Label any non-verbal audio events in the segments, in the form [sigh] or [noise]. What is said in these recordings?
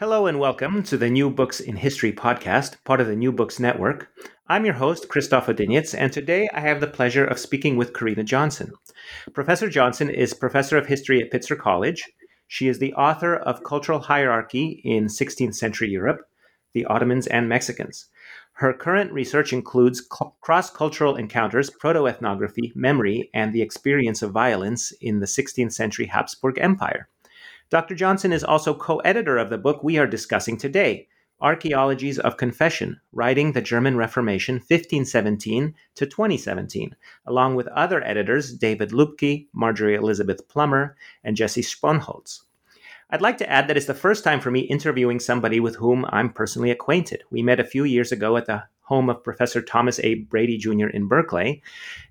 Hello and welcome to the New Books in History podcast, part of the New Books Network. I'm your host, Christoph Odinietz, and today I have the pleasure of speaking with Carina Johnson. Professor Johnson is professor of history at Pitzer College. She is the author of Cultural Hierarchy in 16th Century Europe, the Ottomans and Mexicans. Her current research includes cross cultural encounters, proto ethnography, memory, and the experience of violence in the 16th century Habsburg Empire. Dr. Johnson is also co editor of the book we are discussing today, Archaeologies of Confession Writing the German Reformation 1517 to 2017, along with other editors David Luebke, Marjorie Elizabeth Plummer, and Jesse Spohnholz. I'd like to add that it's the first time for me interviewing somebody with whom I'm personally acquainted. We met a few years ago at the home of Professor Thomas A. Brady Jr. in Berkeley,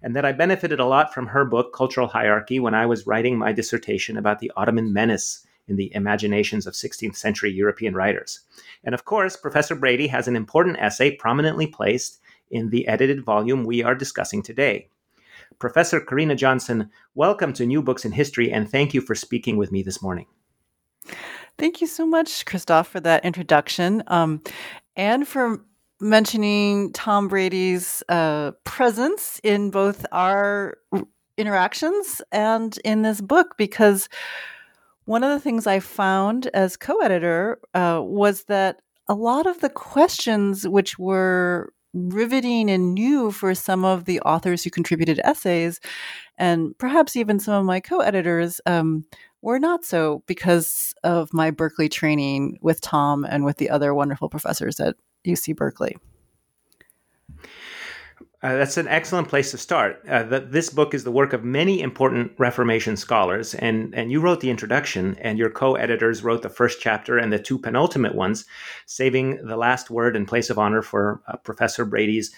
and that I benefited a lot from her book, Cultural Hierarchy, when I was writing my dissertation about the Ottoman menace in the imaginations of 16th century European writers. And of course, Professor Brady has an important essay prominently placed in the edited volume we are discussing today. Professor Carina Johnson, welcome to New Books in History, and thank you for speaking with me this morning. Thank you so much, Christoph, for that introduction um, and for mentioning Tom Brady's uh, presence in both our interactions and in this book because one of the things I found as co editor uh, was that a lot of the questions which were riveting and new for some of the authors who contributed essays, and perhaps even some of my co editors, um, were not so because of my Berkeley training with Tom and with the other wonderful professors at UC Berkeley. Uh, that's an excellent place to start. Uh, the, this book is the work of many important Reformation scholars, and, and you wrote the introduction, and your co editors wrote the first chapter and the two penultimate ones, saving the last word in place of honor for uh, Professor Brady's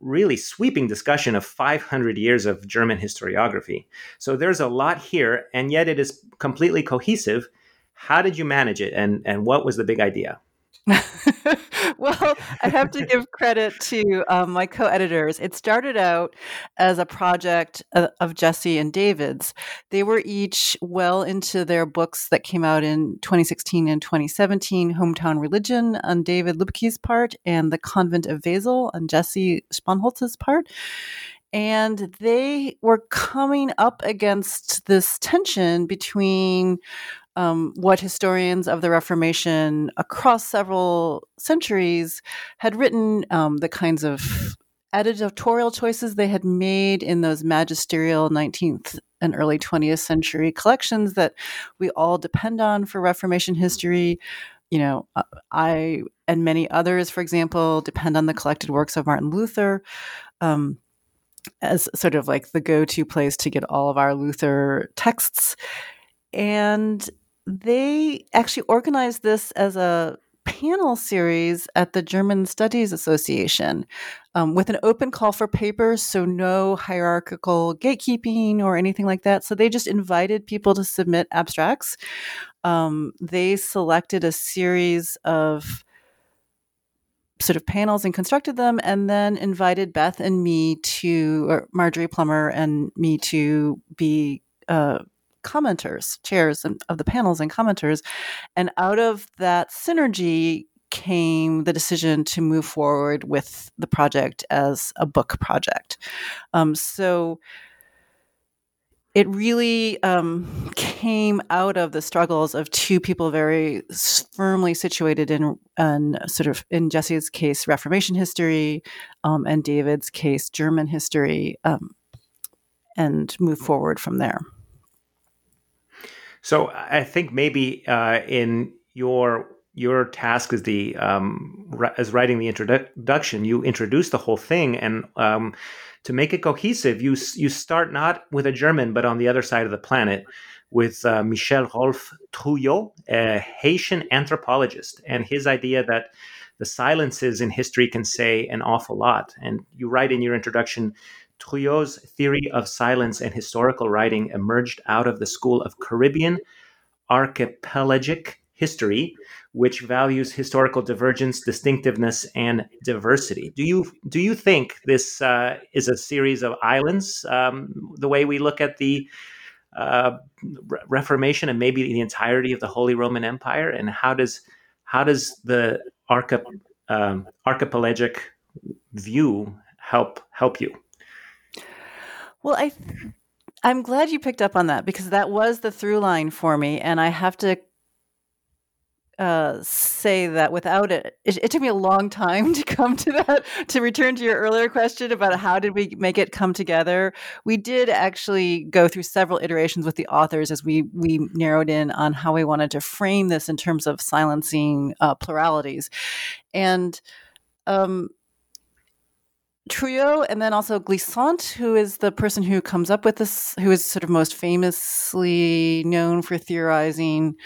really sweeping discussion of 500 years of German historiography. So there's a lot here, and yet it is completely cohesive. How did you manage it, and, and what was the big idea? [laughs] well, I have to give credit to um, my co editors. It started out as a project of, uh, of Jesse and David's. They were each well into their books that came out in 2016 and 2017 Hometown Religion on David Luebke's part, and The Convent of Wesel on Jesse Spohnholz's part and they were coming up against this tension between um, what historians of the Reformation across several centuries had written, um, the kinds of editorial choices they had made in those magisterial 19th and early 20th century collections that we all depend on for Reformation history. You know, uh, I and many others, for example, depend on the collected works of Martin Luther. Um, as sort of like the go-to place to get all of our Luther texts. And they actually organized this as a panel series at the German Studies Association um, with an open call for papers, so no hierarchical gatekeeping or anything like that. So they just invited people to submit abstracts. Um, they selected a series of sort of panels and constructed them, and then invited Beth and me to, or Marjorie Plummer and me to be uh, commenters, chairs of the panels and commenters. And out of that synergy came the decision to move forward with the project as a book project. Um, so it really um, came out of the struggles of two people very firmly situated in, in sort of in Jesse's case Reformation history, um, and David's case German history, um, and move forward from there. So I think maybe uh, in your your task as the um, as writing the introduction, you introduce the whole thing, and um, to make it cohesive, you you start not with a German, but on the other side of the planet, with uh, Michel Rolph Trouillot, a Haitian anthropologist, and his idea that the silences in history can say an awful lot. And you write in your introduction Trouillot's theory of silence and historical writing emerged out of the school of Caribbean archipelagic history, which values historical divergence, distinctiveness, and diversity. Do you do you think this uh, is a series of islands, um, the way we look at the uh, Reformation and maybe the entirety of the Holy Roman Empire? And how does how does the archip, um, archipelagic view help help you? Well, I I'm glad you picked up on that because that was the through line for me, and I have to uh, say that without it, it, it, took me a long time to come to that. To return to your earlier question about how did we make it come together, we did actually go through several iterations with the authors as we we narrowed in on how we wanted to frame this in terms of silencing uh, pluralities, and. Um, Trouillot and then also Glissant, who is the person who comes up with this, who is sort of most famously known for theorizing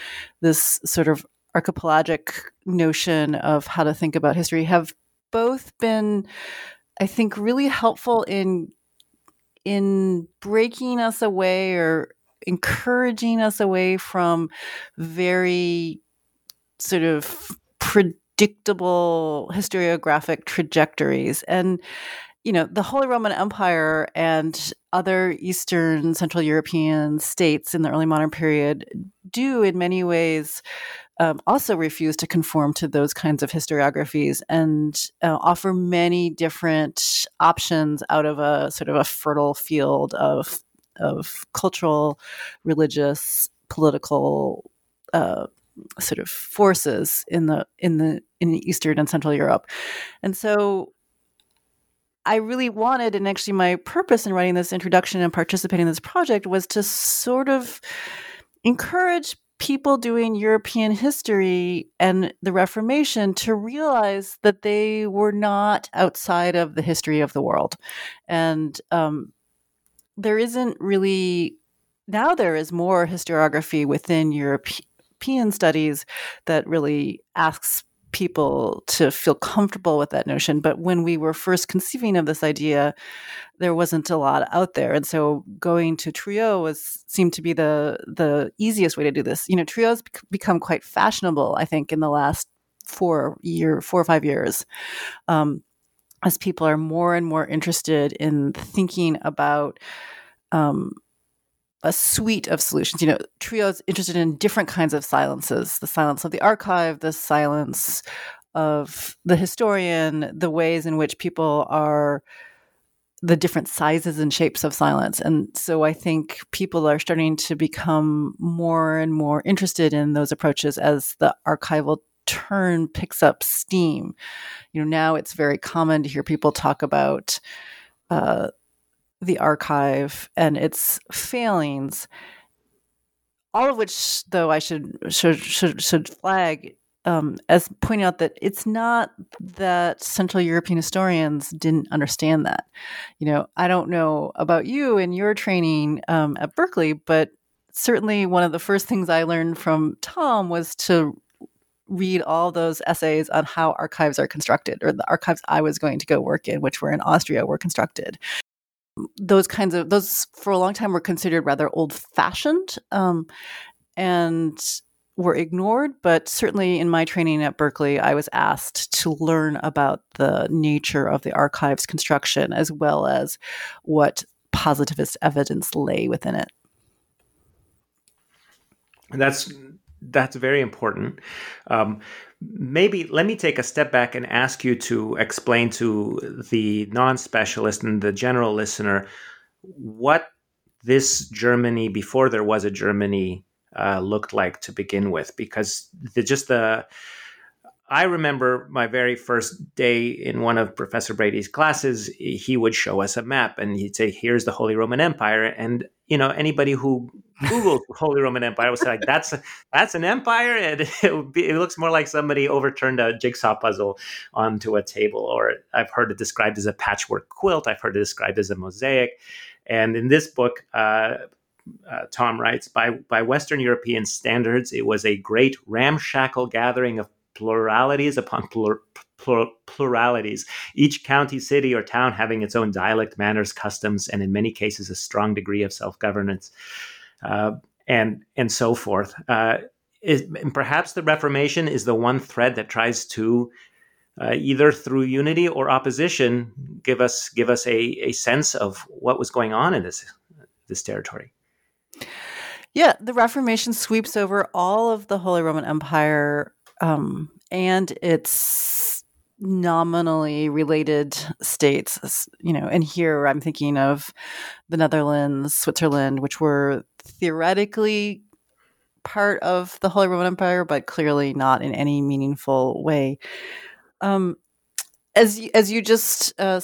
this sort of archipelagic notion of how to think about history have both been i think really helpful in in breaking us away or encouraging us away from very sort of predictable historiographic trajectories. And you know the holy roman empire and other eastern central european states in the early modern period do in many ways um, also refuse to conform to those kinds of historiographies and uh, offer many different options out of a sort of a fertile field of of cultural, religious, political uh, sort of forces in the in the in Eastern and Central Europe, and so I really wanted, and actually my purpose in writing this introduction and participating in this project was to sort of encourage people doing European history and the Reformation to realize that they were not outside of the history of the world. And um, there isn't really, now there is more historiography within European studies that really asks people to feel comfortable with that notion. But when we were first conceiving of this idea, there wasn't a lot out there, and so going to Trouillot was seemed to be the the easiest way to do this. You know, Trouillot's become quite fashionable, I think, in the last four year, four or five years. Um, as people are more and more interested in thinking about um, a suite of solutions. You know, Trouillot is interested in different kinds of silences the silence of the archive, the silence of the historian, the ways in which people are the different sizes and shapes of silence. And so I think people are starting to become more and more interested in those approaches as the archival turn picks up steam. You know, now it's very common to hear people talk about uh, the archive and its failings. All of which though i should should should, should flag um, as pointing out that it's not that central european historians didn't understand that. You know i don't know about you and your training um, at berkeley but certainly one of the first things i learned from tom was to read all those essays on how archives are constructed or the archives i was going to go work in which were in austria were constructed those kinds of those for a long time were considered rather old fashioned um, and were ignored but certainly in my training at berkeley i was asked to learn about the nature of the archives construction as well as what positivist evidence lay within it. That's that's very important. Um, maybe let me take a step back and ask you to explain to the non-specialist and the general listener what this Germany before there was a Germany uh, looked like to begin with, because the, just the I remember my very first day in one of Professor Brady's classes. He would show us a map, and he'd say, "Here's the Holy Roman Empire." And you know, anybody who Googled [laughs] Holy Roman Empire was like, "That's that's an empire," and [laughs] it, be, it, looks more like somebody overturned a jigsaw puzzle onto a table. Or I've heard it described as a patchwork quilt. I've heard it described as a mosaic. And in this book, uh, uh, Tom writes, by, by Western European standards, it was a great ramshackle gathering of pluralities upon plur, plur, pluralities, each county, city, or town having its own dialect, manners, customs, and in many cases, a strong degree of self governance, uh, and, and so forth. Uh, is, perhaps the Reformation is the one thread that tries to uh, either through unity or opposition, give us give us a, a sense of what was going on in this this territory. Yeah, the Reformation sweeps over all of the Holy Roman Empire um, and its nominally related states. You know, and here I'm thinking of the Netherlands, Switzerland, which were theoretically part of the Holy Roman Empire, but clearly not in any meaningful way. Um, as you, as you just uh,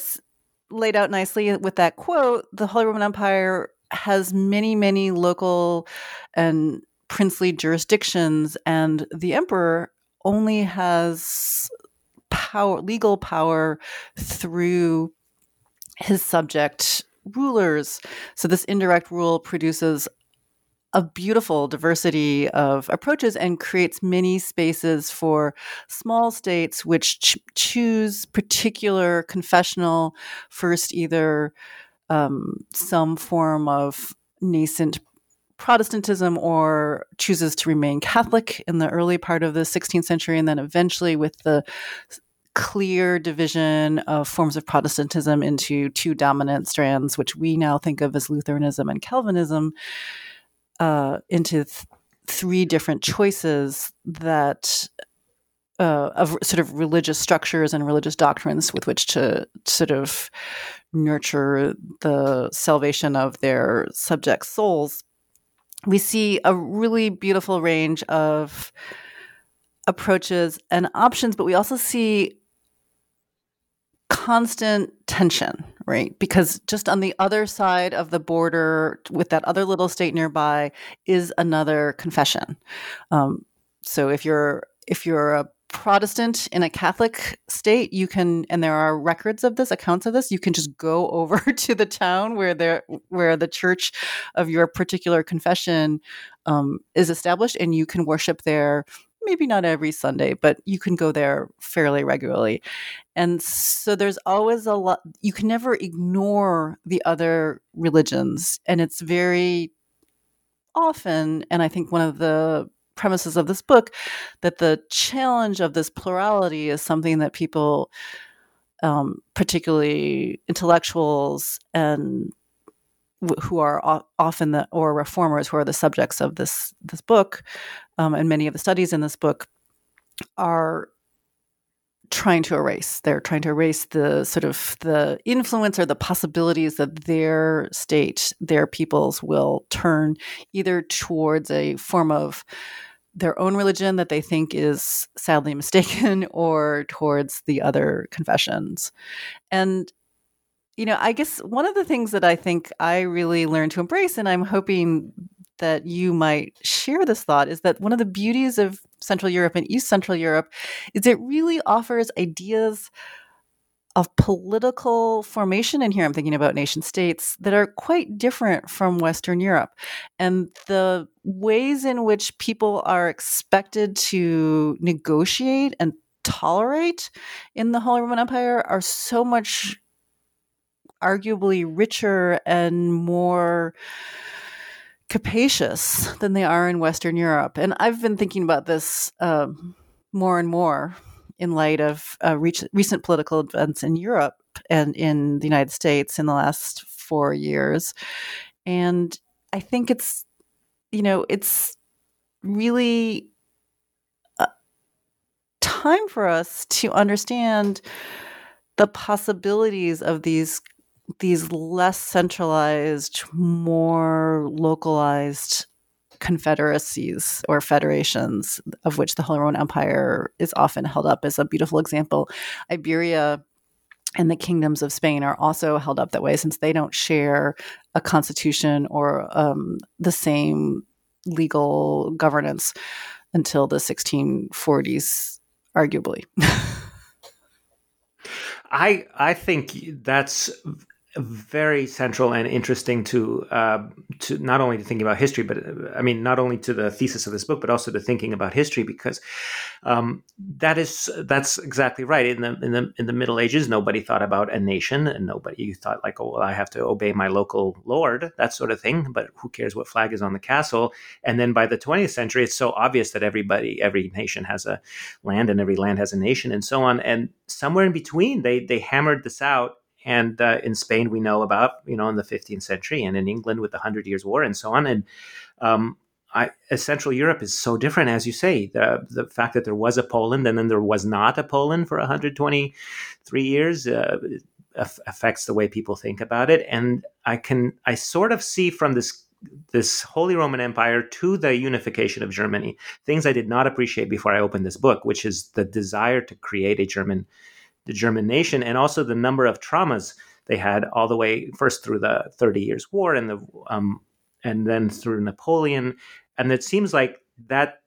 laid out nicely with that quote, the Holy Roman Empire has many, many local and princely jurisdictions, and the emperor only has power, legal power through his subject rulers. So this indirect rule produces a beautiful diversity of approaches and creates many spaces for small states which ch- choose particular confessional, first, either um, some form of nascent Protestantism or chooses to remain Catholic in the early part of the 16th century, and then eventually with the clear division of forms of Protestantism into two dominant strands, which we now think of as Lutheranism and Calvinism uh, into th- three different choices that uh, of sort of religious structures and religious doctrines with which to sort of nurture the salvation of their subject souls. We see a really beautiful range of approaches and options, but we also see constant tension, right? Because just on the other side of the border, with that other little state nearby, is another confession. Um, so if you're if you're a Protestant in a Catholic state, you can, and there are records of this, accounts of this. You can just go [laughs] over to the town where there, where the church of your particular confession um, is established, and you can worship there maybe not every Sunday, but you can go there fairly regularly. And so there's always a lot, you can never ignore the other religions. And it's very often, and I think one of the premises of this book, that the challenge of this plurality is something that people, um, particularly intellectuals and who are often the or reformers who are the subjects of this this book um, and many of the studies in this book are trying to erase. They're trying to erase the sort of the influence or the possibilities that their state their peoples will turn either towards a form of their own religion that they think is sadly [laughs] mistaken or towards the other confessions. And you know, I guess one of the things that I think I really learned to embrace, and I'm hoping that you might share this thought, is that one of the beauties of Central Europe and East Central Europe is it really offers ideas of political formation. And here I'm thinking about nation states that are quite different from Western Europe. And the ways in which people are expected to negotiate and tolerate in the Holy Roman Empire are so much arguably richer and more capacious than they are in Western Europe. And I've been thinking about this um, more and more in light of uh, re- recent political events in Europe and in the United States in the last four years. And I think it's, you know, it's really uh, time for us to understand the possibilities of these these less centralized, more localized confederacies or federations, of which the Holy Roman Empire is often held up as a beautiful example. Iberia and the kingdoms of Spain are also held up that way since they don't share a constitution or um, the same legal governance until the 1640s, arguably. [laughs] I I think that's very central and interesting to uh, to not only to thinking about history, but uh, I mean not only to the thesis of this book, but also to thinking about history because um, that is that's exactly right. In the in the in the Middle Ages, nobody thought about a nation, and nobody thought like, oh, well, I have to obey my local lord, that sort of thing. But who cares what flag is on the castle? And then by the 20th century, it's so obvious that everybody, every nation has a land, and every land has a nation, and so on. And somewhere in between, they they hammered this out and uh, in Spain we know about you know in the 15th century, and in England with the Hundred Years' War and so on. And um, I, Central Europe is so different, as you say. The the fact that there was a Poland and then there was not a Poland for 123 years uh, affects the way people think about it. And I can I sort of see from this this Holy Roman Empire to the unification of Germany things I did not appreciate before I opened this book, which is the desire to create a German the German nation and also the number of traumas they had all the way first through the Thirty Years' War and the um, and then through Napoleon. And it seems like that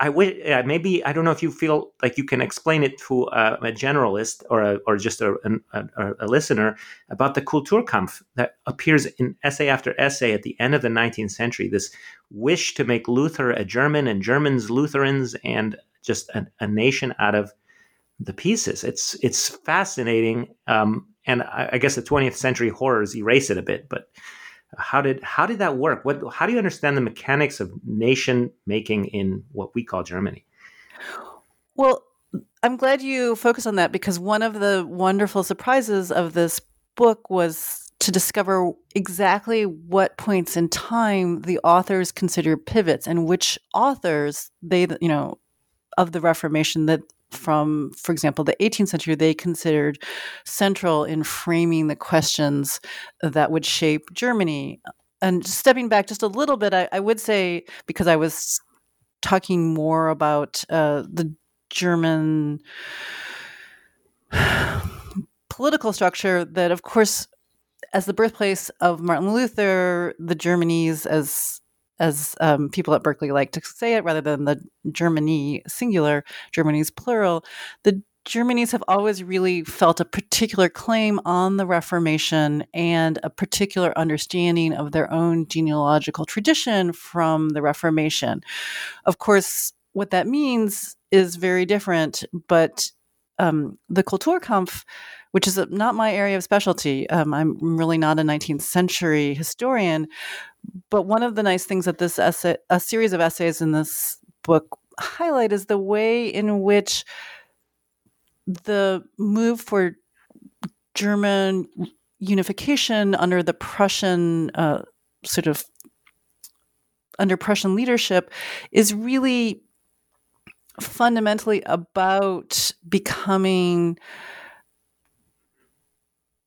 I wish maybe I don't know if you feel like you can explain it to a, a generalist or a, or just a, a, a, listener about the Kulturkampf that appears in essay after essay at the end of the 19th century. This wish to make Luther a German and Germans Lutherans and just a, nation out of the pieces. It's it's fascinating, um, and I, I, guess the 20th century horrors erase it a bit. But how did how did that work? What how do you understand the mechanics of nation making in what we call Germany? Well, I'm glad you focus on that because one of the wonderful surprises of this book was to discover exactly what points in time the authors consider pivots and which authors they you know of the reformation that from, for example, the 18th century, they considered central in framing the questions that would shape Germany. And stepping back just a little bit, I, I would say, because I was talking more about uh, the German [sighs] political structure, that of course, as the birthplace of Martin Luther, the Germanies, as as um, people at Berkeley like to say it, rather than the Germany singular, Germany's plural, the Germanies have always really felt a particular claim on the Reformation and a particular understanding of their own genealogical tradition from the Reformation. Of course, what that means is very different, but um, the Kulturkampf which is not my area of specialty. Um, I'm really not a 19th century historian. But one of the nice things that this essay, a series of essays in this book highlight is the way in which the move for German unification under the Prussian uh, sort of under Prussian leadership is really fundamentally about becoming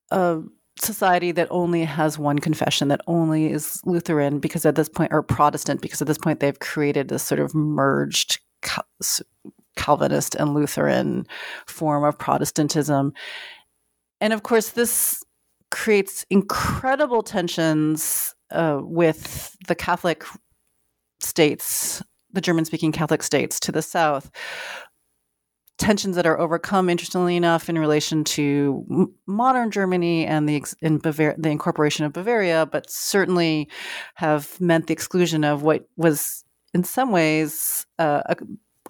a society that only has one confession, that only is Lutheran, because at this point, or Protestant, because at this point they've created this sort of merged Calvinist and Lutheran form of Protestantism. And of course, this creates incredible tensions uh, with the Catholic states, the German speaking Catholic states to the south, tensions that are overcome, interestingly enough, in relation to modern Germany and the in Bavar- the incorporation of Bavaria, but certainly have meant the exclusion of what was, in some ways, uh, a,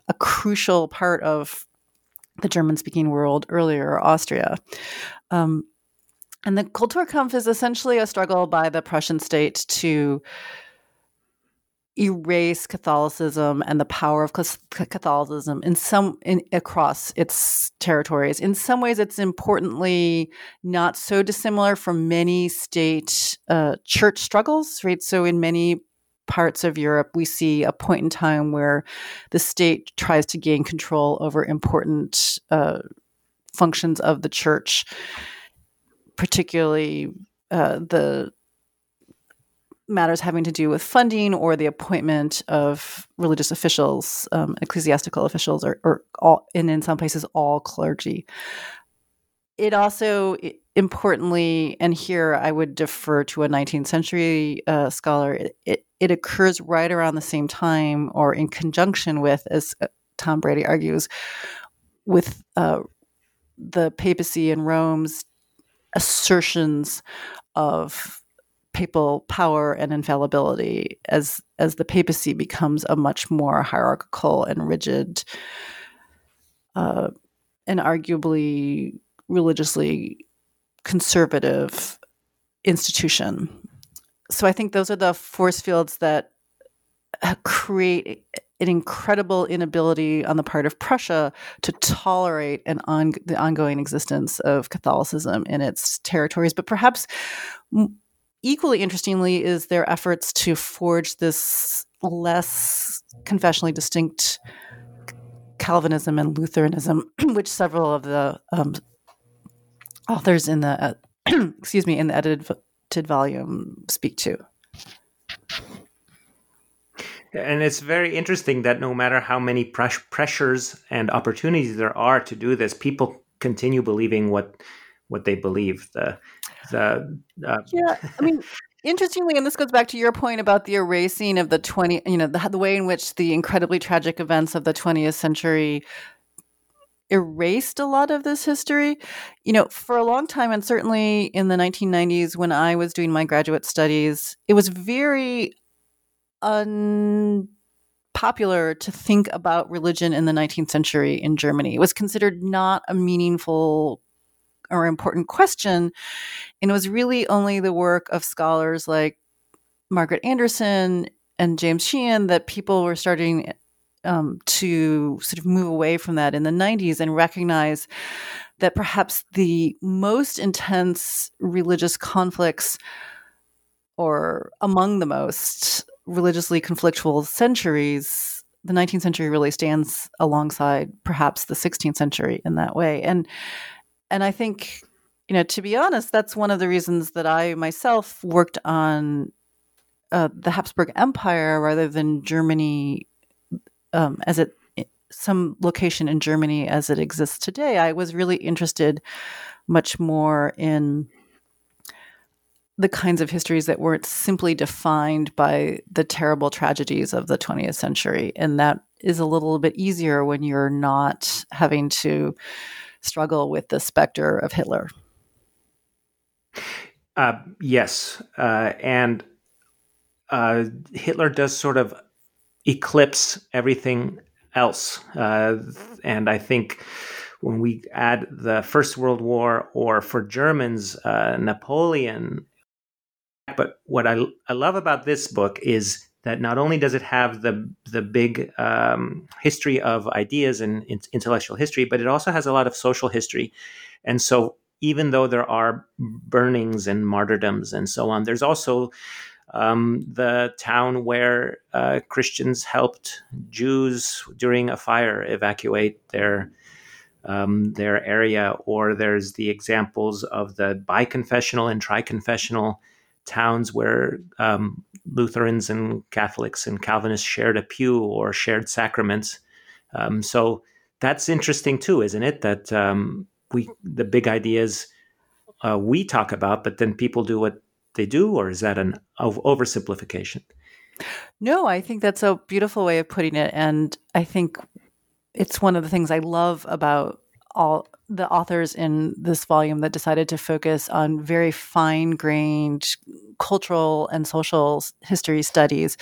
a crucial part of the German-speaking world earlier, Austria. Um, and the Kulturkampf is essentially a struggle by the Prussian state to erase Catholicism and the power of Catholicism in some in, across its territories. In some ways, it's importantly not so dissimilar from many state uh, church struggles, right? So, in many parts of Europe, we see a point in time where the state tries to gain control over important uh, functions of the church, particularly uh, the matters having to do with funding or the appointment of religious officials, um, ecclesiastical officials, or, or all, and in some places, all clergy. It also importantly, and here I would defer to a 19th century uh, scholar, it, it, it, occurs right around the same time or in conjunction with, as uh, Tom Brady argues, with uh, the papacy and Rome's assertions of papal power and infallibility as as the papacy becomes a much more hierarchical and rigid uh, and arguably religiously conservative institution. So I think those are the force fields that uh, create an incredible inability on the part of Prussia to tolerate an on, the ongoing existence of Catholicism in its territories. But perhaps equally interestingly is their efforts to forge this less confessionally distinct Calvinism and Lutheranism, [clears throat] which several of the um, authors in the uh, [clears throat] excuse me in the edited volume speak to. And it's very interesting that no matter how many pres- pressures and opportunities there are to do this, people continue believing what what they believe. The the uh, yeah, I mean, interestingly, and this goes back to your point about the erasing of the twenty, you know, the, the way in which the incredibly tragic events of the twentieth century erased a lot of this history. You know, for a long time, and certainly in the 1990s when I was doing my graduate studies, it was very unpopular to think about religion in the 19th century in Germany. It was considered not a meaningful or important question. And it was really only the work of scholars like Margaret Anderson and James Sheehan that people were starting um, to sort of move away from that in the 90s and recognize that perhaps the most intense religious conflicts or among the most religiously conflictual centuries, the 19th century really stands alongside perhaps the 16th century in that way. And and I think, you know, to be honest, that's one of the reasons that I myself worked on uh, the Habsburg Empire rather than Germany um, as it some location in Germany as it exists today. I was really interested much more in the kinds of histories that weren't simply defined by the terrible tragedies of the 20th century. And that is a little bit easier when you're not having to struggle with the specter of Hitler. Uh, yes. Uh, and uh, Hitler does sort of eclipse everything else. Uh, and I think when we add the First World War or for Germans, uh, Napoleon but what I, I love about this book is that not only does it have the the big um, history of ideas and intellectual history, but it also has a lot of social history. And so, even though there are burnings and martyrdoms and so on, there's also um, the town where uh, Christians helped Jews during a fire evacuate their um, their area, or there's the examples of the biconfessional and triconfessional towns where um, Lutherans and Catholics and Calvinists shared a pew or shared sacraments. Um, so that's interesting too, isn't it? That um, we the big ideas uh, we talk about, but then people do what they do, or is that an oversimplification? No, I think that's a beautiful way of putting it, and I think it's one of the things I love about all the authors in this volume that decided to focus on very fine grained cultural and social history studies.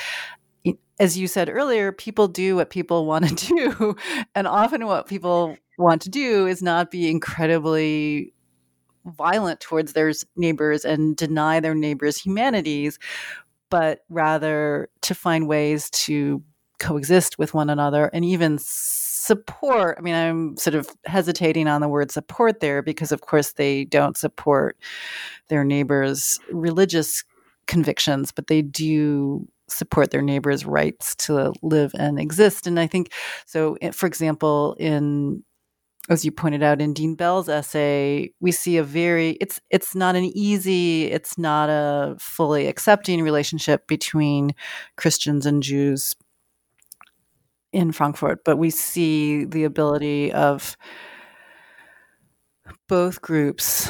As you said earlier, people do what people want to [laughs] do. And often what people want to do is not be incredibly violent towards their neighbors and deny their neighbors' humanities, but rather to find ways to coexist with one another and even support i mean i'm sort of hesitating on the word support there because of course they don't support their neighbors religious convictions but they do support their neighbors rights to live and exist. And i think so for example in as you pointed out in Dean Bell's essay, we see a very it's it's not an easy, it's not a fully accepting relationship between Christians and Jews in Frankfurt, but we see the ability of both groups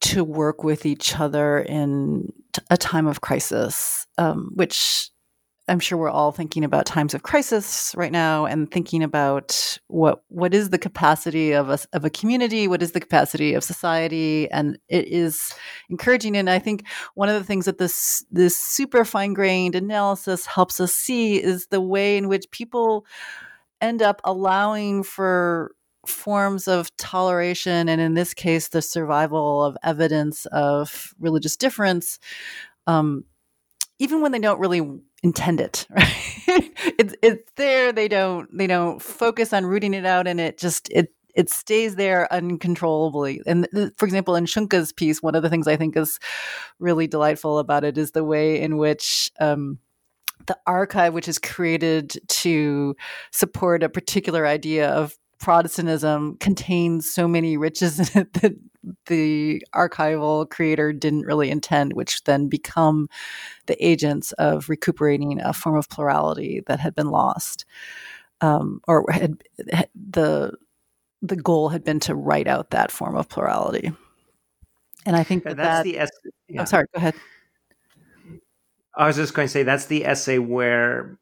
to work with each other in a time of crisis, um, which I'm sure we're all thinking about times of crisis right now and thinking about what what is the capacity of a, of a community, what is the capacity of society, and it is encouraging. And I think one of the things that this this super fine grained analysis helps us see is the way in which people end up allowing for forms of toleration, and in this case, the survival of evidence of religious difference. Um, even when they don't really intend it [laughs] right? It's it's there. They don't they don't focus on rooting it out and it just it it stays there uncontrollably. And for example in Schunka's piece one of the things i think is really delightful about it is the way in which um, the archive which is created to support a particular idea of Protestantism contains so many riches [laughs] in it that the archival creator didn't really intend, which then become the agents of recuperating a form of plurality that had been lost, um, or had, had, the the goal had been to write out that form of plurality. And I think that that's that, the. Es- yeah. I'm sorry. Go ahead. I was just going to say that's the essay where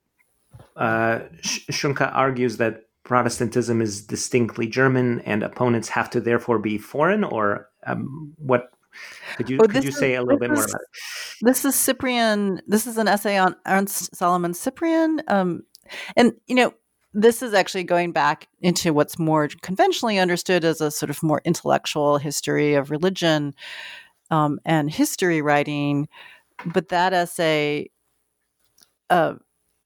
uh, Schunka argues that Protestantism is distinctly German and opponents have to therefore be foreign, or um, what? Could you, oh, could you say a little bit more about it? This is Cyprian. This is an essay on Ernst Salomon Cyprian. Um, and, you know, this is actually going back into what's more conventionally understood as a sort of more intellectual history of religion um, and history writing. But that essay, uh,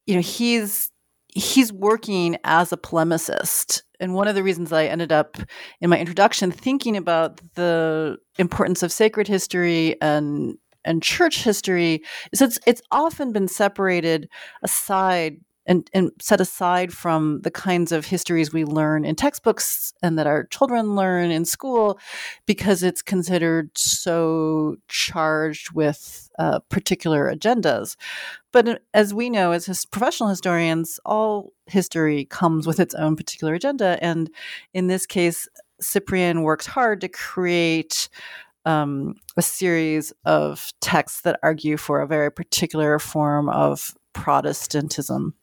you know, he's he's working as a polemicist. And one of the reasons I ended up in my introduction thinking about the importance of sacred history and and church history is it's it's often been separated aside and, and set aside from the kinds of histories we learn in textbooks and that our children learn in school because it's considered so charged with uh, particular agendas. But uh, as we know, as his professional historians, all history comes with its own particular agenda. And in this case, Cyprian works hard to create um, a series of texts that argue for a very particular form of Protestantism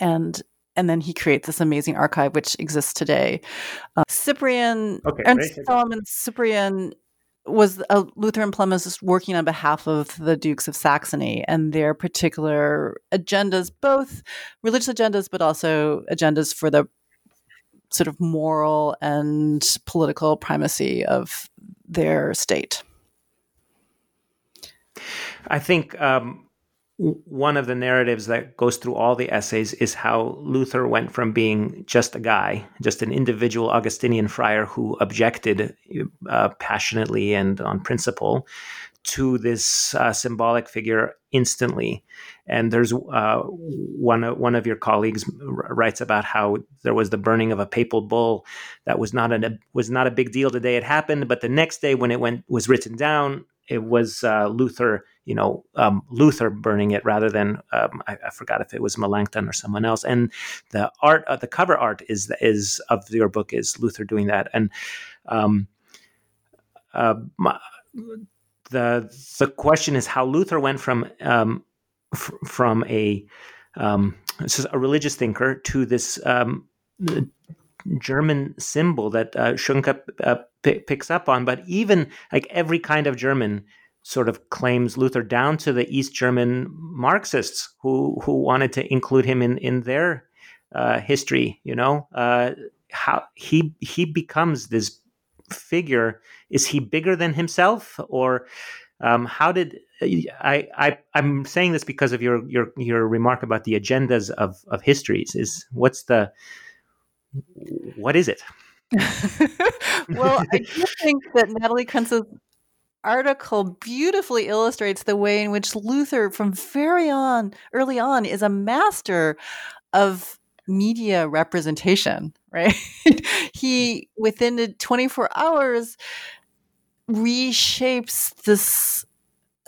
and and then he creates this amazing archive which exists today. Uh, Cyprian okay, Ernst Salomon Cyprian was a Lutheran polemicist working on behalf of the Dukes of Saxony and their particular agendas, both religious agendas, but also agendas for the sort of moral and political primacy of their state. I think um, one of the narratives that goes through all the essays is how Luther went from being just a guy, just an individual Augustinian friar who objected uh, passionately and on principle, to this uh, symbolic figure instantly. And there's uh, one one of your colleagues writes about how there was the burning of a papal bull that was not a was not a big deal the day it happened, but the next day when it went was written down, it was uh, Luther, you know, um, Luther burning it rather than um, I, I, forgot if it was Melanchthon or someone else. And the art, uh, the cover art is is of your book is Luther doing that. And um, uh, my, the the question is how Luther went from um, f- from a um, a religious thinker to this um, German symbol that uh, Schunka uh, p- picks up on, but even like every kind of German sort of claims Luther down to the East German Marxists who who wanted to include him in in their uh, history. You know, uh, how he he becomes this figure. Is he bigger than himself, or um, how did I, I I'm saying this because of your your your remark about the agendas of of histories? Is what's the what is it? [laughs] well, I do think that Natalie Krentz's article beautifully illustrates the way in which Luther, from very on early on, is a master of media representation. [laughs] Right? he within the 24 hours reshapes this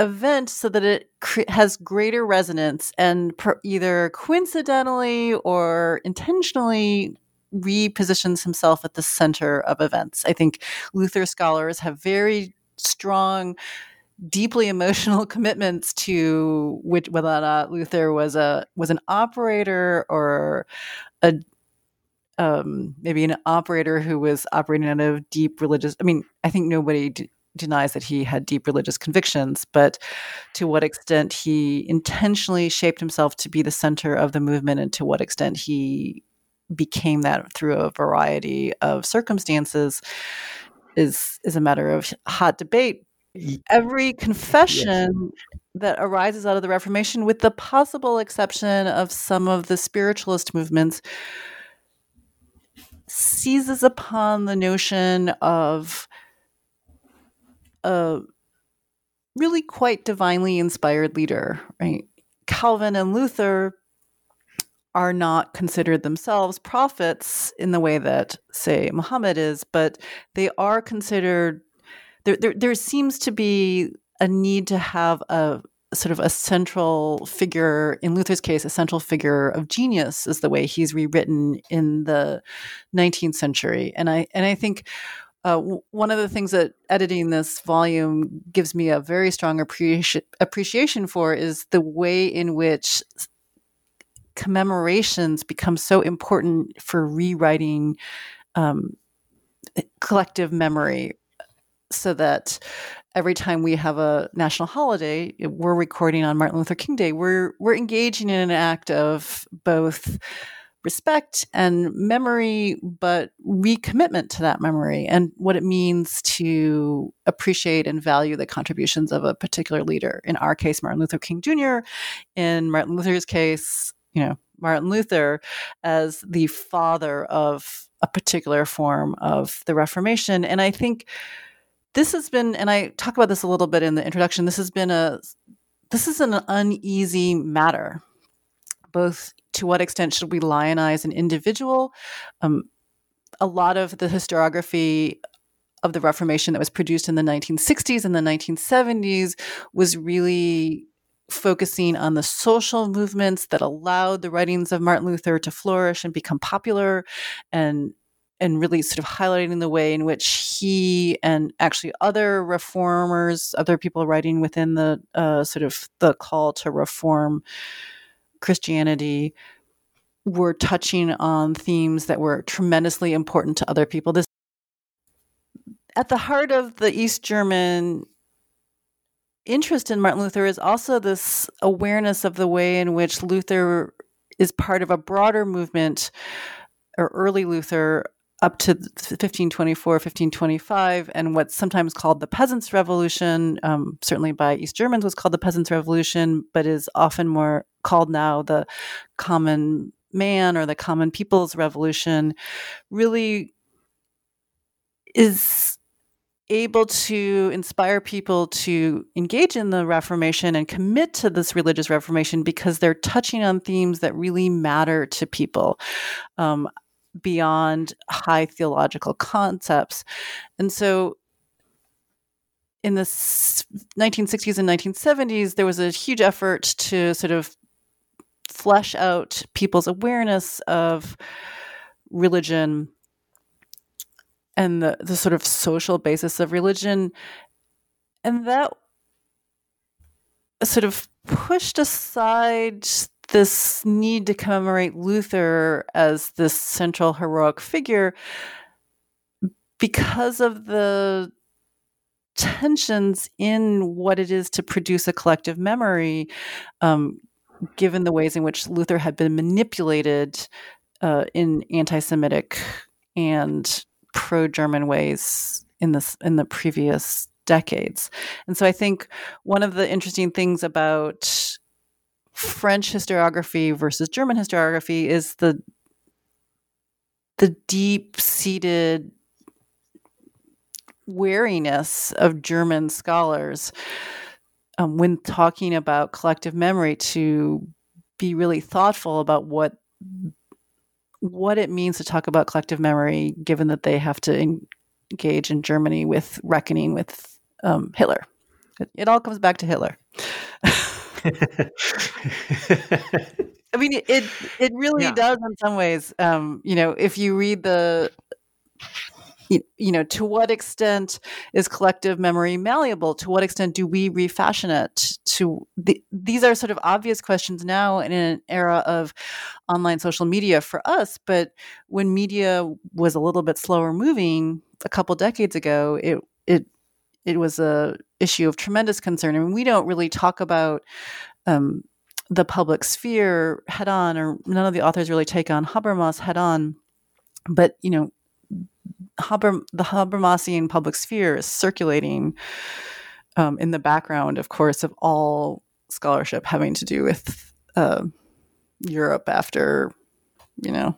event so that it cre- has greater resonance and either coincidentally or intentionally repositions himself at the center of events. I think Luther scholars have very strong deeply emotional [laughs] commitments to which whether or not Luther was a was an operator or a um, maybe an operator who was operating out of deep religious. I mean, I think nobody d- denies that he had deep religious convictions, but to what extent he intentionally shaped himself to be the center of the movement, and to what extent he became that through a variety of circumstances is is a matter of hot debate. Every confession yes. that arises out of the Reformation, with the possible exception of some of the spiritualist movements, seizes upon the notion of a really quite divinely inspired leader, right? Calvin and Luther are not considered themselves prophets in the way that, say, Muhammad is, but they are considered. There, there, there seems to be a need to have a sort of a central figure in Luther's case, a central figure of genius is the way he's rewritten in the 19th century, and I and I think. Uh, one of the things that editing this volume gives me a very strong appreci- appreciation for is the way in which commemorations become so important for rewriting um, collective memory so that every time we have a national holiday we're recording on martin luther king day. We're we're engaging in an act of both respect and memory but recommitment to that memory and what it means to appreciate and value the contributions of a particular leader. In our case martin luther king jr in martin luther's case you know Martin Luther as the father of a particular form of the Reformation. And I think this has been, and I talk about this a little bit in the introduction. This has been a this is an uneasy matter. Both to what extent should we lionize an individual? Um, a lot of the historiography of the Reformation that was produced in the 1960s and the 1970s was really focusing on the social movements that allowed the writings of Martin Luther to flourish and become popular and and really sort of highlighting the way in which he and actually other reformers, other people writing within the uh, sort of the call to reform Christianity, were touching on themes that were tremendously important to other people. This at the heart of the East German interest in Martin Luther is also this awareness of the way in which Luther is part of a broader movement, or early Luther up to 1524, 1525, and what's sometimes called the Peasants' Revolution, um, certainly by East Germans was called the Peasants' Revolution, but is often more called now the Common Man or the Common People's Revolution, really is able to inspire people to engage in the Reformation and commit to this religious Reformation because they're touching on themes that really matter to people um, beyond high theological concepts. And so in the 1960s and 1970s, there was a huge effort to sort of flesh out people's awareness of religion and the, the sort of social basis of religion. And that sort of pushed aside this need to commemorate Luther as this central heroic figure because of the tensions in what it is to produce a collective memory, um, given the ways in which Luther had been manipulated uh, in anti Semitic and pro-German ways in this in the previous decades. And so I think one of the interesting things about French historiography versus German historiography is the the deep-seated wariness of German scholars um, when talking about collective memory to be really thoughtful about what what it means to talk about collective memory, given that they have to engage in Germany with reckoning with um, Hitler. It, it, all comes back to Hitler. I mean, it it really yeah. does in some ways. Um, you know, if you read the you know, to what extent is collective memory malleable? To what extent do we refashion it? To the, these are sort of obvious questions now in an era of online social media for us. But when media was a little bit slower moving a couple decades ago, it it it was a issue of tremendous concern. I mean, we don't really talk about um, the public sphere head on, or none of the authors really take on Habermas head on. But you know, Haber, the Habermasian public sphere is circulating um, in the background, of course, of all scholarship having to do with uh, Europe after, you know,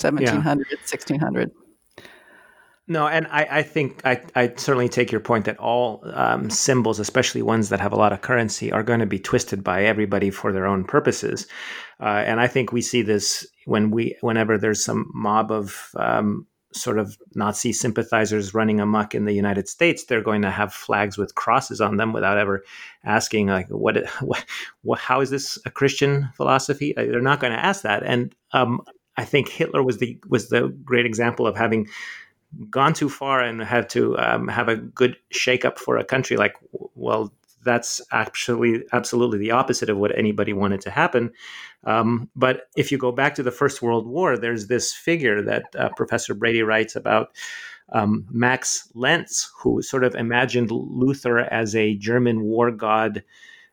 1700, yeah. 1600. No, and I, I think I, I certainly take your point that all um, symbols, especially ones that have a lot of currency, are going to be twisted by everybody for their own purposes. Uh, and I think we see this when we, whenever there's some mob of um, sort of Nazi sympathizers running amok in the United States, they're going to have flags with crosses on them without ever asking, like, what, what, what how is this a Christian philosophy? Uh, they're not going to ask that. And um, I think Hitler was the was the great example of having gone too far and had to um, have a good shakeup for a country. Like, well, that's actually absolutely the opposite of what anybody wanted to happen. Um, but if you go back to the First World War, there's this figure that uh, Professor Brady writes about. Um, Max Lenz, who sort of imagined Luther as a German war god,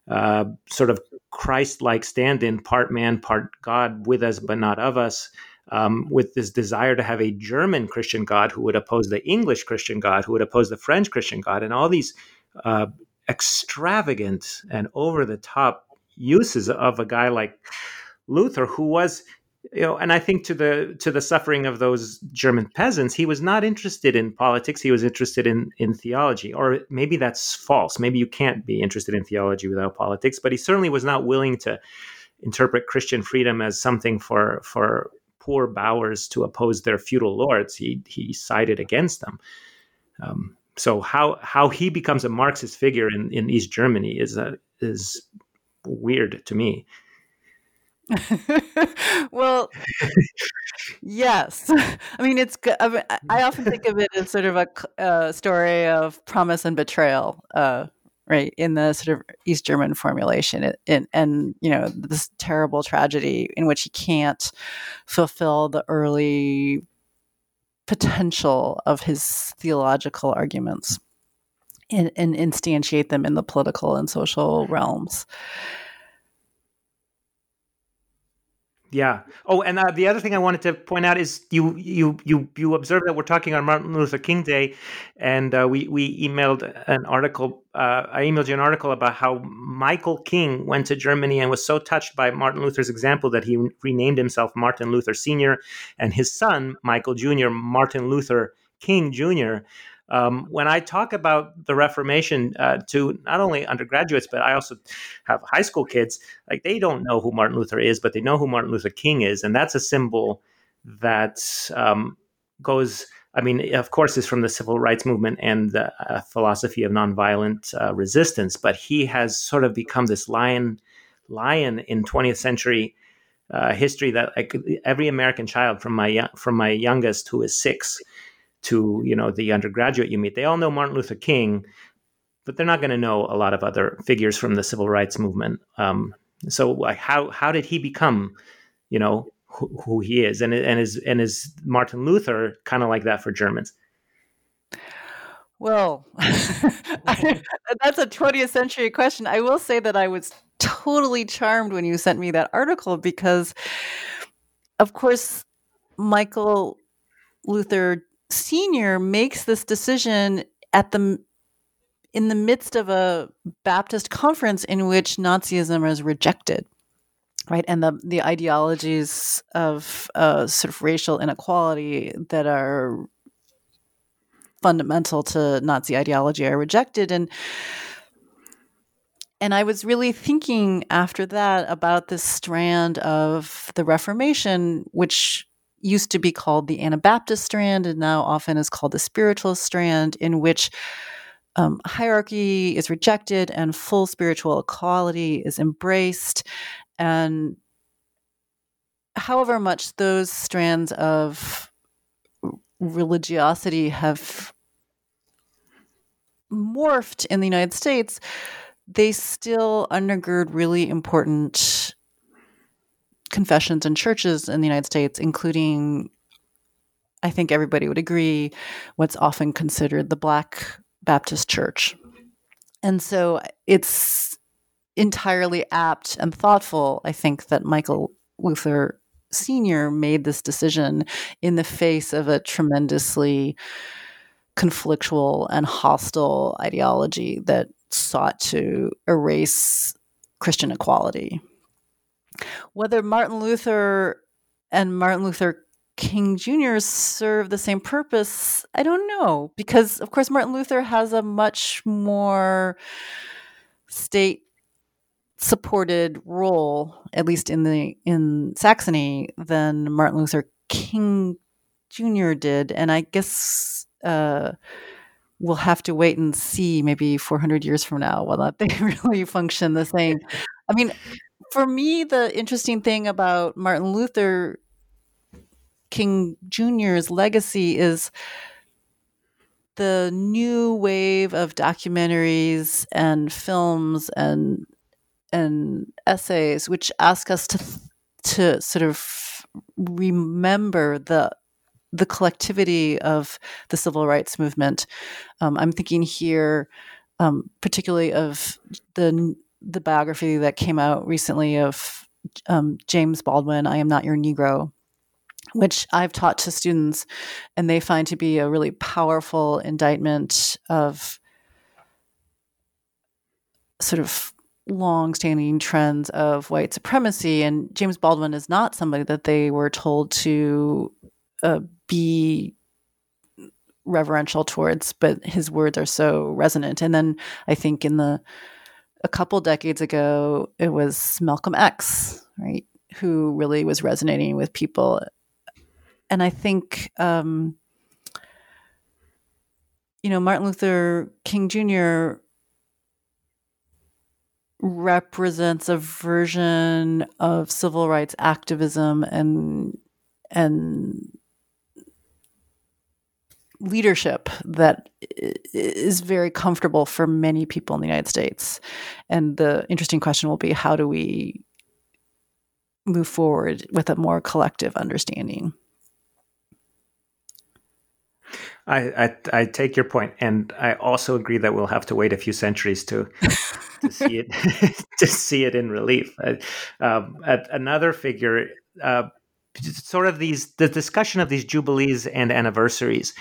uh, sort of Christ like stand in, part man, part God, with us but not of us, um, with this desire to have a German Christian God who would oppose the English Christian God, who would oppose the French Christian God, and all these uh, extravagant and over the top uses of a guy like Luther, who was you know and i think to the to the suffering of those german peasants he was not interested in politics he was interested in in theology or maybe that's false maybe you can't be interested in theology without politics but he certainly was not willing to interpret christian freedom as something for for poor bowers to oppose their feudal lords he he sided against them um, so how how he becomes a marxist figure in in east germany is a, is weird to me [laughs] well, yes. [laughs] I mean, it's. I, mean, I, often think of it as sort of a uh, story of promise and betrayal, uh, right? In the sort of East German formulation, it, and you know this terrible tragedy in which he can't fulfill the early potential of his theological arguments and, and instantiate them in the political and social realms. Yeah. Oh, and uh, the other thing I wanted to point out is you you you you observed that we're talking on Martin Luther King Day, and uh, we we emailed an article. Uh, I emailed you an article about how Michael King went to Germany and was so touched by Martin Luther's example that he renamed himself Martin Luther Senior, and his son Michael Junior Martin Luther King Jr. Um, when I talk about the Reformation uh, to not only undergraduates, but I also have high school kids, like they don't know who Martin Luther is, but they know who Martin Luther King is. And that's a symbol that um, goes, I mean, of course, is from the civil rights movement and the uh, philosophy of nonviolent uh, resistance, but he has sort of become this lion, lion in 20th century uh, history that every American child from my from my youngest who is six to you know the undergraduate you meet they all know martin luther king but they're not going to know a lot of other figures from the civil rights movement. Um, so like how how did he become you know who, who he is? And and is and is martin luther kind of like that for germans? Well [laughs] that's a 20th century question. I will say that i was totally charmed when you sent me that article because of course michael luther senior makes this decision at the in the midst of a Baptist conference in which Nazism is rejected, right? And the the ideologies of uh, sort of racial inequality that are fundamental to Nazi ideology are rejected, and and I was really thinking after that about this strand of the Reformation, which used to be called the Anabaptist strand and now often is called the spiritual strand, in which um, hierarchy is rejected and full spiritual equality is embraced. And however much those strands of religiosity have morphed in the United States, they still undergird really important confessions and churches in the United States, including, I think everybody would agree, what's often considered the Black Baptist Church. And so it's entirely apt and thoughtful, I think, that Michael Luther Sr. made this decision in the face of a tremendously conflictual and hostile ideology that sought to erase Christian equality. Whether Martin Luther and Martin Luther King Jr. serve the same purpose, I don't know, because of course Martin Luther has a much more state supported role, at least in the in Saxony, than Martin Luther King Jr. did, and I guess uh, we'll have to wait and see, maybe 400 years from now, whether [laughs] they really function the same. I mean, for me, the interesting thing about Martin Luther King Jr.'s legacy is the new wave of documentaries and films and and essays which ask us to to sort of remember the the collectivity of the civil rights movement. Um, I'm thinking here, um, particularly of the the biography that came out recently of um, James Baldwin. I am not your Negro, which I've taught to students, and they find to be a really powerful indictment of sort of long-standing trends of white supremacy and James Baldwin is not somebody that they were told to uh, be reverential towards but his words are so resonant and then I think in the a couple decades ago it was Malcolm X right who really was resonating with people. And I think um, you know Martin Luther King Jr represents a version of civil rights activism and and leadership that is very comfortable for many people in the United States. And the interesting question will be how do we move forward with a more collective understanding? I, I, I take your point, and I also agree that we'll have to wait a few centuries to to [laughs] see it [laughs] to see it in relief. Uh, um, another figure, uh, sort of these the discussion of these jubilees and anniversaries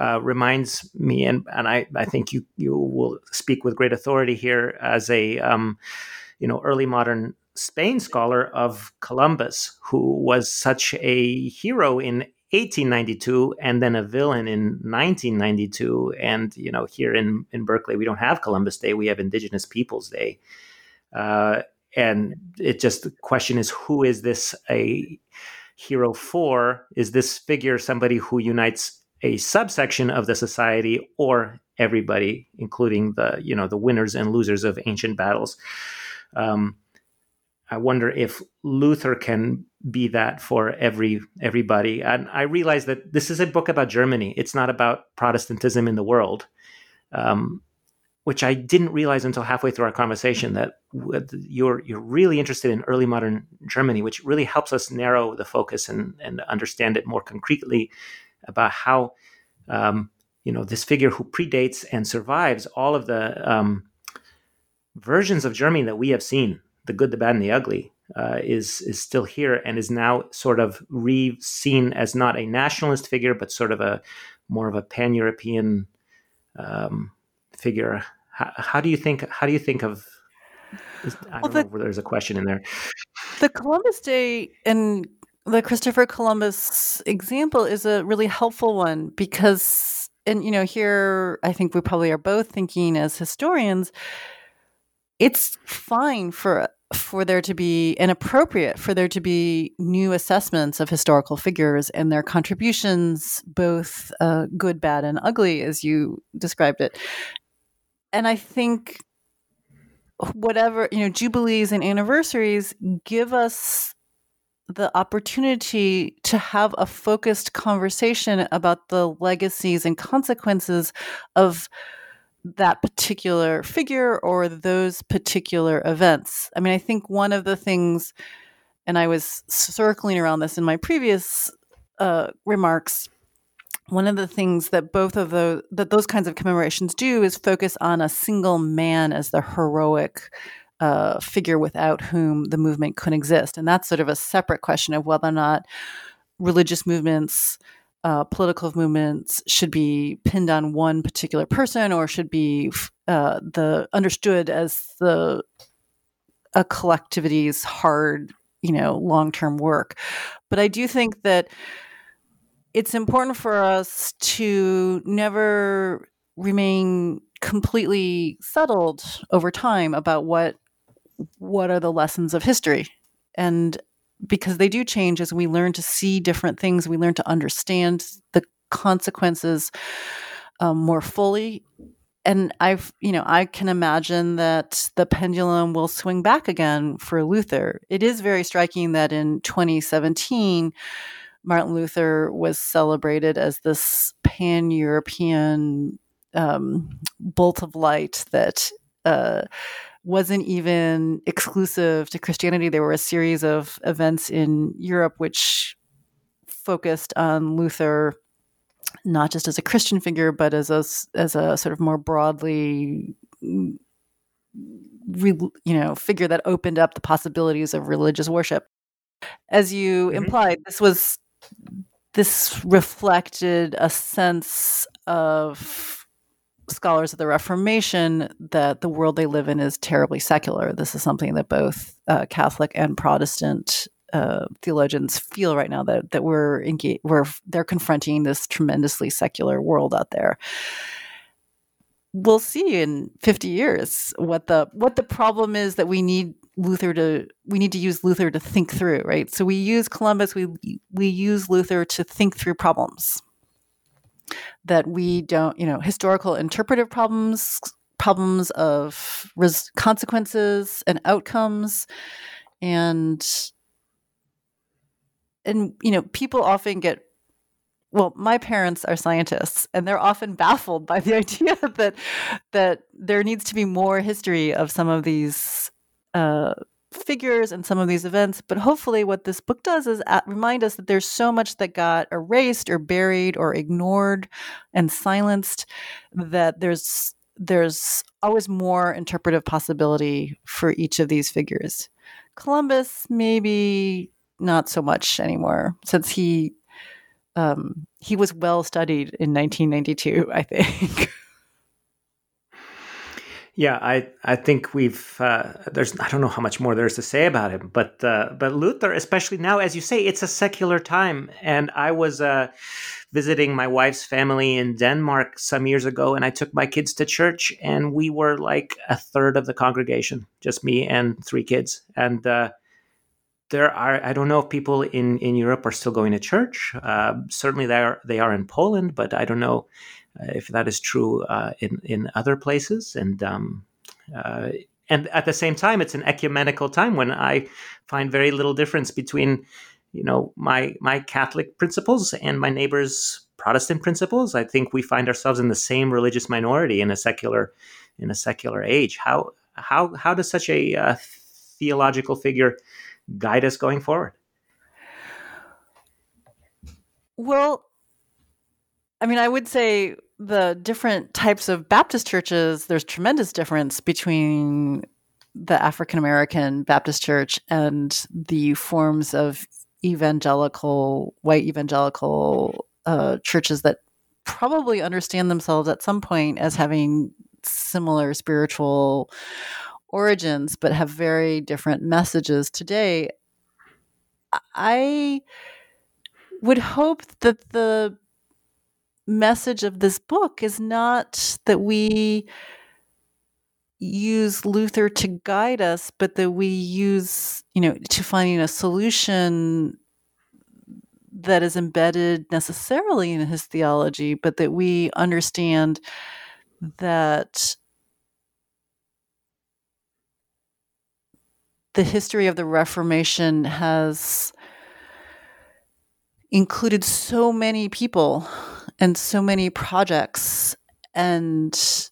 uh, reminds me, and and I I think you you will speak with great authority here as a um, you know early modern Spain scholar of Columbus, who was such a hero in 1892 and then a villain in 1992 and you know here in in berkeley we don't have columbus day we have indigenous peoples day. Uh, and it just the question is who is this a hero for is this figure somebody who unites a subsection of the society or everybody including the you know the winners and losers of ancient battles um, I wonder if Luther can be that for every everybody. And I realize that this is a book about Germany. It's not about Protestantism in the world, um, which I didn't realize until halfway through our conversation that you're you're really interested in early modern Germany, which really helps us narrow the focus and and understand it more concretely about how um, you know this figure who predates and survives all of the um, versions of Germany that we have seen the good, the bad, and the ugly uh, is is still here and is now sort of re-seen as not a nationalist figure, but sort of a more of a pan-European um, figure. How, how, do you think? How do you think of? I don't well, the, know there's a question in there. The Columbus Day and the Christopher Columbus example is a really helpful one because, and you know, here I think we probably are both thinking as historians it's fine for for there to be and appropriate for there to be new assessments of historical figures and their contributions, both uh, good, bad, and ugly, as you described it. And I think whatever you know, jubilees and anniversaries give us the opportunity to have a focused conversation about the legacies and consequences of that particular figure or those particular events. I mean, I think one of the things, and I was circling around this in my previous uh, remarks. One of the things that both of those that those kinds of commemorations do is focus on a single man as the heroic uh, figure without whom the movement couldn't exist, and that's sort of a separate question of whether or not religious movements uh, political movements should be pinned on one particular person or should be uh, the understood as the a collectivity's hard, you know, long term work. But I do think that it's important for us to never remain completely settled over time about what what are the lessons of history and because they do change as we learn to see different things, we learn to understand the consequences um, more fully. And I've, you know, I can imagine that the pendulum will swing back again for Luther. It is very striking that in 2017, Martin Luther was celebrated as this pan European um, bolt of light that uh, wasn't even exclusive to Christianity. There were a series of events in Europe which focused on Luther not just as a Christian figure, but as a as a sort of more broadly, you know, figure that opened up the possibilities of religious worship. As you mm-hmm. implied, this was this reflected a sense of scholars of the Reformation that the world they live in is terribly secular. This is something that both uh, Catholic and Protestant uh, theologians feel right now that that we're engaged, we're they're confronting this tremendously secular world out there. We'll see in 50 years what the what the problem is that we need Luther to we need to use Luther to think through, right? So we use Columbus, we we use Luther to think through problems that we don't, you know, historical interpretive problems, problems of res- consequences and outcomes, and and you know, people often get. Well, my parents are scientists, and they're often baffled by the [laughs] idea that that there needs to be more history of some of these uh, figures and some of these events. But hopefully, what this book does is at, remind us that there's so much that got erased or buried or ignored and silenced that there's there's always more interpretive possibility for each of these figures. Columbus, maybe not so much anymore, since he um, he was well studied in 1992. I think. [laughs] Yeah, I I think we've uh, there's I don't know how much more there is to say about him, but uh, but Luther, especially now, as you say, it's a secular time, and I was uh, visiting my wife's family in Denmark some years ago, and I took my kids to church, and we were like a third of the congregation, just me and three kids, and uh, there are I don't know if people in in Europe are still going to church. Uh, certainly, they are they are in Poland, but I don't know if that is true uh, in in other places, and um, uh, and at the same time, it's an ecumenical time when I find very little difference between you know my my Catholic principles and my neighbors' Protestant principles. I think we find ourselves in the same religious minority in a secular in a secular age. How how how does such a uh, theological figure guide us going forward? Well, I mean, I would say the different types of Baptist churches, there's tremendous difference between the African American Baptist church and the forms of evangelical, white evangelical uh, churches that probably understand themselves at some point as having similar spiritual origins, but have very different messages today. I would hope that the message of this book is not that we use Luther to guide us, but that we use, you know, to finding a solution that is embedded necessarily in his theology, but that we understand that the history of the Reformation has included so many people and so many projects and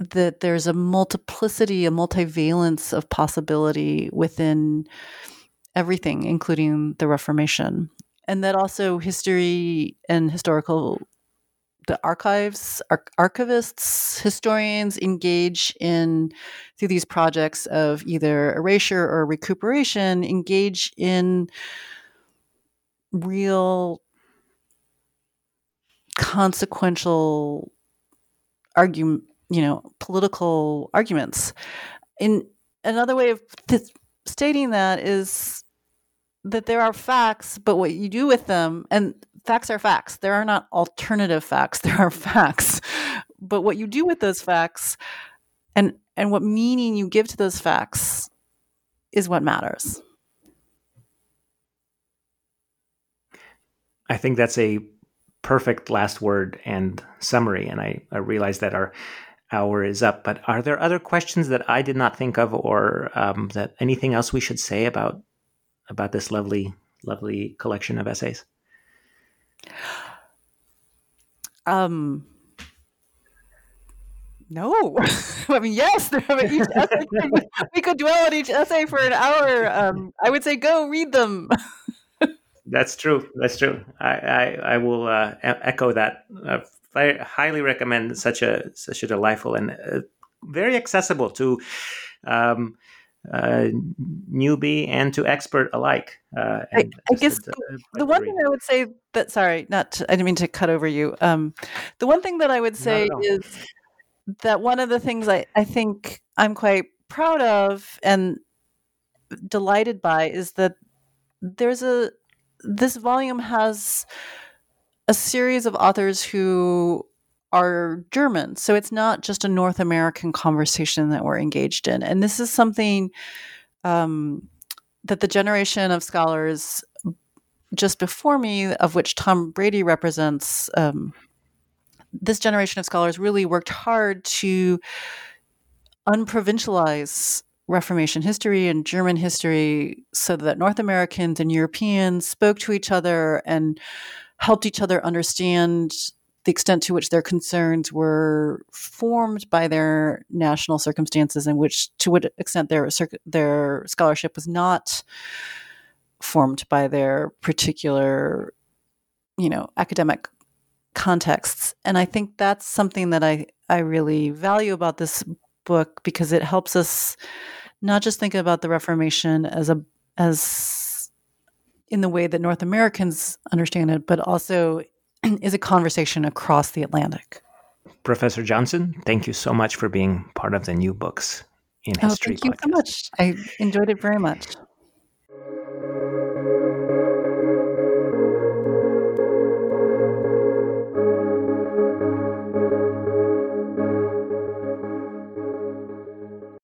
that there's a multiplicity, a multivalence of possibility within everything, including the Reformation. And that also history and historical, the archives, ar- archivists, historians engage in, through these projects of either erasure or recuperation, engage in real consequential argument you know political arguments. In another way of th- stating that is that there are facts but what you do with them and facts are facts. There are not alternative facts. [laughs] There are facts. But what you do with those facts and and what meaning you give to those facts is what matters. I think that's a perfect last word and summary and i, I realize that our hour is up. But are there other questions that I did not think of, or um, that anything else we should say about about this lovely, lovely collection of essays? Um. No, [laughs] I mean yes. Each essay, [laughs] we could dwell on each essay for an hour. Um, I would say go read them. [laughs] That's true. That's true. I I, I will uh, echo that uh, I highly recommend such a such a delightful and uh, very accessible to um, uh, newbie and to expert alike. Uh, I, I, guess a, a the one thing I would say that sorry, not to, I didn't mean to cut over you. Um, the one thing that I would say is that one of the things I, I think I'm quite proud of and delighted by is that there's a this volume has a series of authors who are German. So it's not just a North American conversation that we're engaged in. And this is something um, that the generation of scholars just before me, of which Tom Brady represents, um, this generation of scholars really worked hard to unprovincialize Reformation history and German history so that North Americans and Europeans spoke to each other and helped each other understand the extent to which their concerns were formed by their national circumstances and which to what extent their their scholarship was not formed by their particular you know academic contexts. And i think that's something that i i really value about this book because it helps us not just think about the reformation as a as in the way that North Americans understand it, but also [clears throat] is a conversation across the Atlantic. Professor Johnson, thank you so much for being part of the New Books in oh, History. Thank you podcast. so much. I enjoyed it very much.